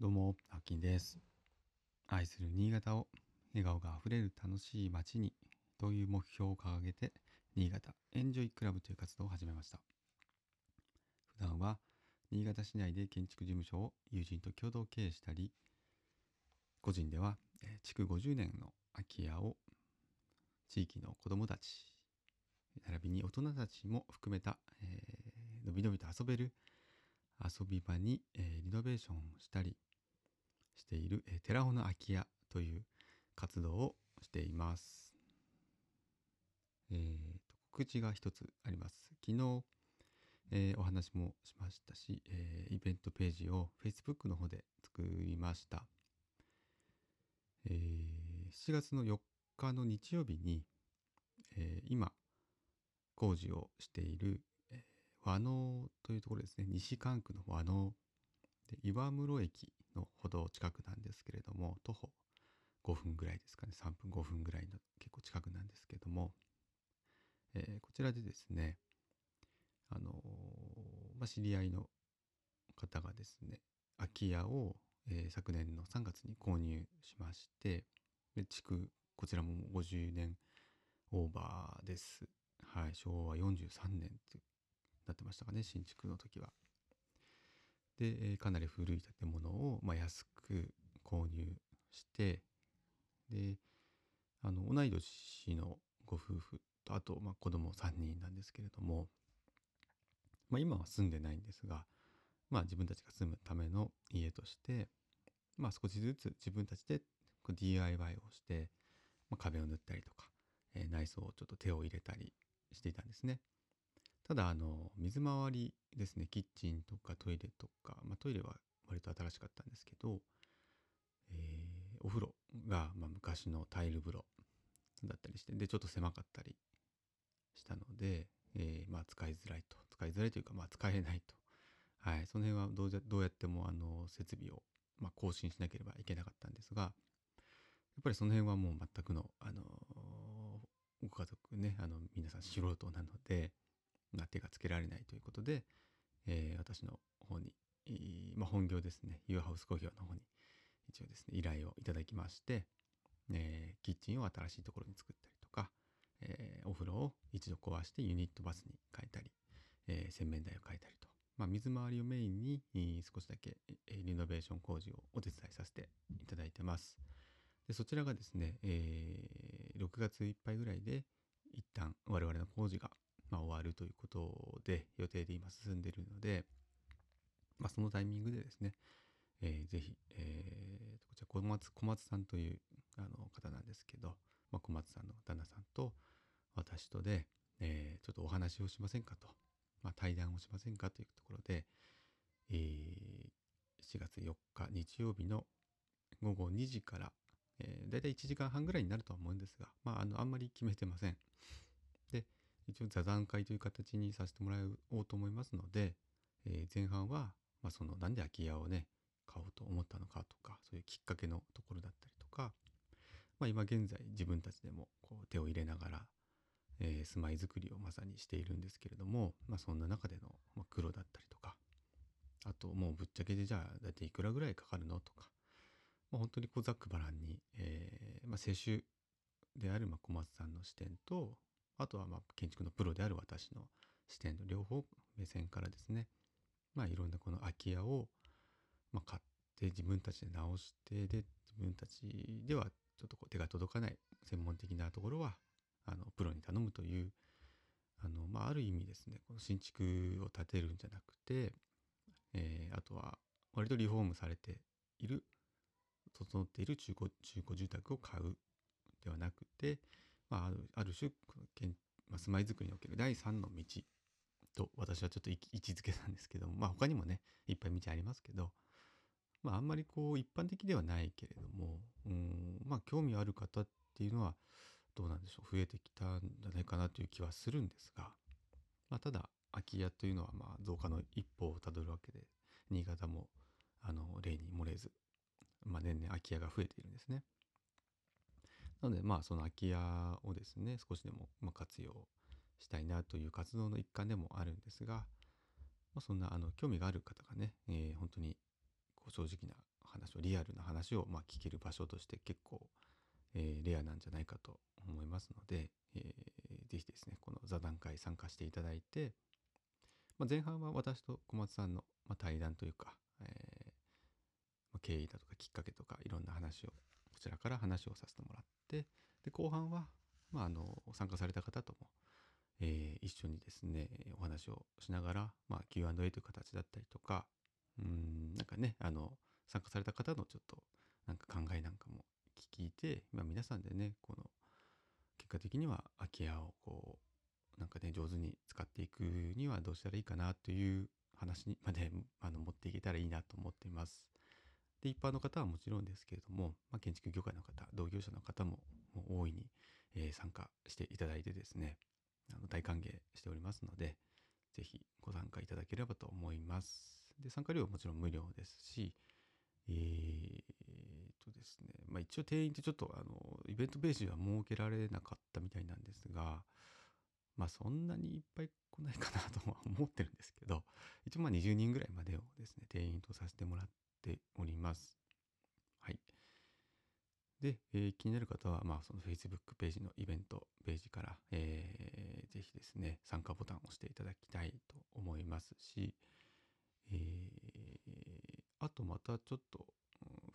どうも、あきんです。愛する新潟を笑顔があふれる楽しい街にという目標を掲げて、新潟エンジョイクラブという活動を始めました。普段は新潟市内で建築事務所を友人と共同経営したり、個人では築50年の空き家を地域の子どもたち、並びに大人たちも含めた、えーのびのびと遊べる遊び場に、えーリノベーションしたりしている、えー、寺尾の空き家という活動をしています。えーと告知が一つあります。昨日、えーお話もしましたし、えーイベントページを Facebook の方で作りました。えー7月の4日の日曜日に、えー今工事をしている、和能というところですね。西関区の和能で岩室駅のほど近くなんですけれども徒歩5分ぐらいですかね。3分5分ぐらいの結構近くなんですけども、えーこちらでですねあのーまあ、知り合いの方がですね空き家を、えー昨年の3月に購入しましてで築こちらも50年オーバーです。はい昭和43年ってなってましたかね新築の時はで、かなり古い建物を、ま、安く購入してであの同い年のご夫婦とあと、まあ、子供3人なんですけれども、まあ、今は住んでないんですが、まあ、自分たちが住むための家として、まあ、少しずつ自分たちで DIY をして、まあ、壁を塗ったりとか、えー内装をちょっと手を入れたりしていたんですね。ただあの水回りですね。キッチンとかトイレとか、まあ、トイレは割と新しかったんですけど、えーお風呂が、まあ、昔のタイル風呂だったりしてでちょっと狭かったりしたので、えーまあ、使いづらいと。使いづらいというか、まあ、使えないと、はい、その辺はどうどうやってもあの設備を、まあ、更新しなければいけなかったんですがやっぱりその辺はもう全くの、あのご家族ねあの皆さん素人なので、まあ、手がつけられないということで、えー私の方に、まあ、本業ですねユーハウス工業の方に一応ですね依頼をいただきまして、えーキッチンを新しいところに作ったりとか、えーお風呂を一度壊してユニットバスに変えたり、えー洗面台を変えたりと、まあ、水回りをメインに少しだけ、リノベーション工事をお手伝いさせていただいてます。でそちらがですね、えー6月いっぱいぐらいで一旦我々の工事が、まあ、終わるということで予定で今進んでいるので、まあ、そのタイミングでですね、えーぜひ、えーこちら小松小松さんというあの方なんですけど、まあ、小松さんの旦那さんと私とで、えーちょっとお話をしませんかと、まあ、対談をしませんかというところで、えー7月4日日曜日の午後2時から、えー、だいたい1時間半ぐらいになるとは思うんですが、まあ、あのあんまり決めてません。一応座談会という形にさせてもらおうと思いますので、えー前半は、まあ、そのなんで空き家をね買おうと思ったのかとかそういうきっかけのところだったりとか、まあ、今現在自分たちでもこう手を入れながら、えー住まいづくりをまさにしているんですけれども、まあ、そんな中での、苦労だったりとかあともうぶっちゃけでじゃあ大体いくらぐらいかかるのとか、まあ、本当にこうざっくばらんに、えーまあ、世襲である小松さんの視点とあとはま建築のプロである私の視点の両方目線からですね。まあいろんなこの空き家をま買って自分たちで直してで自分たちではちょっとこう手が届かない専門的なところはあのプロに頼むというあの、まあ、ある意味ですねこの新築を建てるんじゃなくて、えあとは割とリフォームされている整っている中古中古住宅を買うではなくて、まあ、ある種まあ、住まいづくりにおける第三の道と私はちょっと位置位置づけたんですけどもまあ他にもねいっぱい道ありますけどまああんまりこう一般的ではないけれどもうんまあ興味ある方っていうのはどうなんでしょう増えてきたんじゃないかなという気はするんですが、まあ、ただ空き家というのはまあ増加の一歩をたどるわけで新潟もあの例に漏れず、まあ、年々空き家が増えているんですね。なのでまあその空き家をですね少しでもま活用したいなという活動の一環でもあるんですが、まあ、そんなあの興味がある方がね、えー本当にこう正直な話をリアルな話をま聞ける場所として結構、えー、レアなんじゃないかと思いますので、えー、ぜひですねこの座談会参加していただいて、まあ、前半は私と小松さんの、ま、対談というか、えー、経緯だとかきっかけとかいろんな話をちらから話をさせてもらってで後半は、まあ、あの参加された方とも、えー、一緒にですねお話をしながら、まあ、Q&A という形だったりとかうんなんかねあの参加された方のちょっとなんか考えなんかも聞いて、まあ、皆さんでねこの結果的には空き家をこうなんかね上手に使っていくにはどうしたらいいかなという話にまであの持っていけたらいいなと思っています。で一般の方はもちろんですけれども、まあ、建築業界の方同業者の方もも大いに、えー、参加していただいてですねあの大歓迎しておりますので是非ご参加いただければと思います。で参加料はもちろん無料ですし、えー、とですね、まあ、一応定員ってちょっとあのイベントベースでは設けられなかったみたいなんですが、まあそんなにいっぱい来ないかなとは思ってるんですけど、一応まあ20人ぐらいまでをですね、定員とさせてもらっております。はい。で、えー、気になる方は、まあその Facebook ページのイベントページから、えー、ぜひですね、参加ボタンを押していただきたいと思いますし、えー、あとまたちょっと、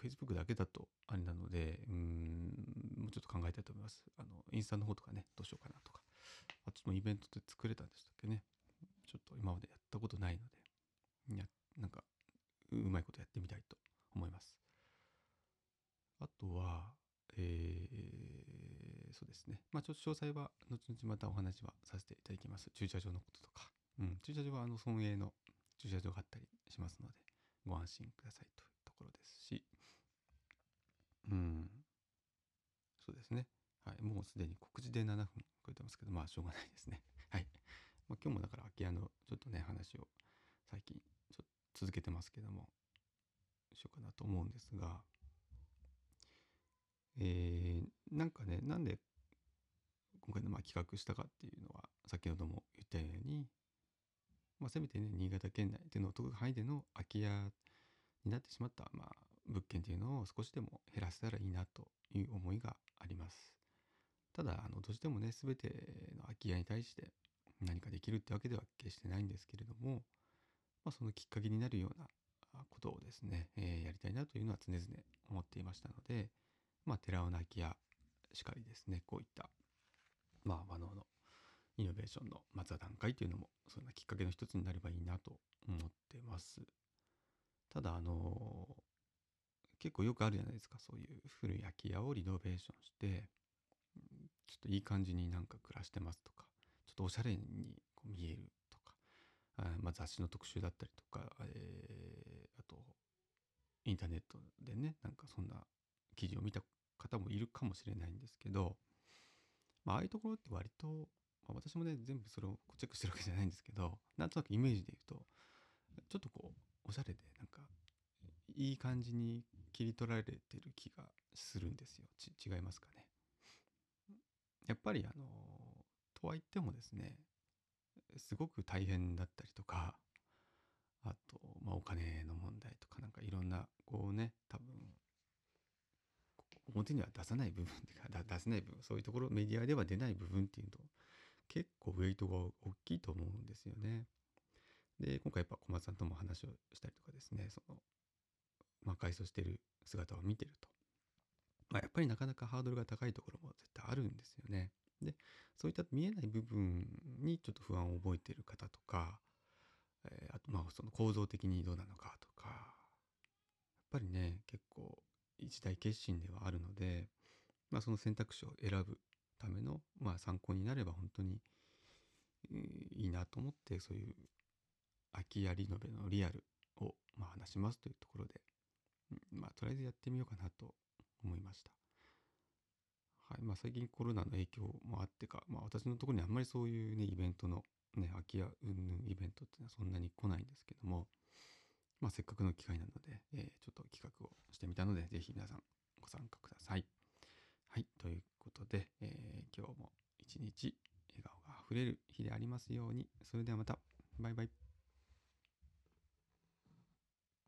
Facebook だけだとあれなので、うん、もうちょっと考えたいと思います。あの、インスタの方とかね、どうしようかなイベントで作れたんでしたっけね。ちょっと今までやったことないので、や、なんか、うまいことやってみたいと思います。あとは、えー、そうですね。まあちょっと詳細は、後々またお話はさせていただきます。駐車場のこととか。うん、駐車場はあの、村営の駐車場があったりしますので、ご安心くださいというところですし、うん、そうですね。はい、もうすでに告知で7分超えてますけど、まあしょうがないですね。はい。まあ、今日もだから空き家のちょっとね、話を最近ちょ続けてますけども、しようかなと思うんですが、えー、なんかね、なんで今回のまあ企画したかっていうのは、先ほども言ったように、まあ、せめてね、新潟県内での届く範囲での空き家になってしまった、まあ、物件っていうのを少しでも減らせたらいいなという思いがあります。ただ、あの、どうしてもね、全ての空き家に対して何かできるってわけでは決してないんですけれども、まあ、そのきっかけになるようなことをですね、えー、やりたいなというのは常々思っていましたので、まあ、寺尾の空き家しかりですね、こういった、まあ、和能のイノベーションのまずは段階というのもそんなきっかけの一つになればいいなと思ってます。ただあの結構よくあるじゃないですかそういう古い空き家をリノベーションしてちょっといい感じになんか暮らしてますとかちょっとおしゃれにこう見えるとかあ、まあ、雑誌の特集だったりとか、えー、あとインターネットでねなんかそんな記事を見た方もいるかもしれないんですけど、まあ、ああいうところって割とまあ、私もね全部それをチェックしてるわけじゃないんですけどなんとなくイメージで言うとちょっとこうおしゃれでなんかいい感じに切り取られてる気がするんですよ。違いますかね？やっぱりあのとは言ってもですねすごく大変だったりとかあと、まあ、お金の問題とかなんかいろんなこうね多分表には出さない部分っていうか出せない部分そういうところメディアでは出ない部分っていうと結構ウェイトが大きいと思うんですよね。で、今回やっぱ小松さんとも話をしたりとかですね、その、まあ、改装してる姿を見てると、まあ、やっぱりなかなかハードルが高いところも絶対あるんですよね。で、そういった見えない部分にちょっと不安を覚えている方とか、えー、あとまあその構造的にどうなのかとか、やっぱりね、結構一大決心ではあるので、まあその選択肢を選ぶための、まあ、参考になれば本当に、いいなと思ってそういう空き家リノベのリアルを、ま、話しますというところで、まあ、とりあえずやってみようかなと思いました。はいまあ、最近コロナの影響もあってか、まあ、私のところにあんまりそういうねイベントの、ね、空き家云々イベントっていうのはそんなに来ないんですけども、まあ、せっかくの機会なので、えー、ちょっと企画をしてみたのでぜひ皆さんご参加ください。はい、ということで、えー、今日も一日笑顔があふれる日でありますように。それではまた。バイバイ。